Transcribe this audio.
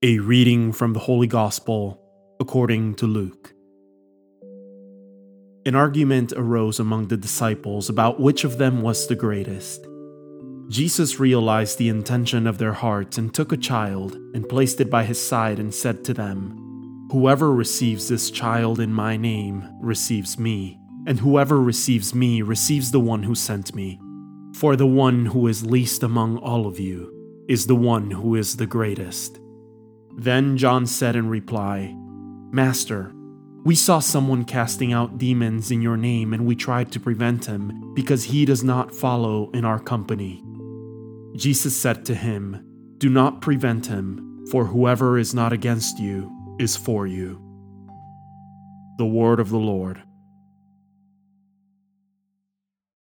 A reading from the Holy Gospel according to Luke. An argument arose among the disciples about which of them was the greatest. Jesus realized the intention of their hearts and took a child and placed it by his side and said to them, Whoever receives this child in my name receives me, and whoever receives me receives the one who sent me. For the one who is least among all of you is the one who is the greatest. Then John said in reply, Master, we saw someone casting out demons in your name and we tried to prevent him because he does not follow in our company. Jesus said to him, Do not prevent him, for whoever is not against you is for you. The word of the Lord.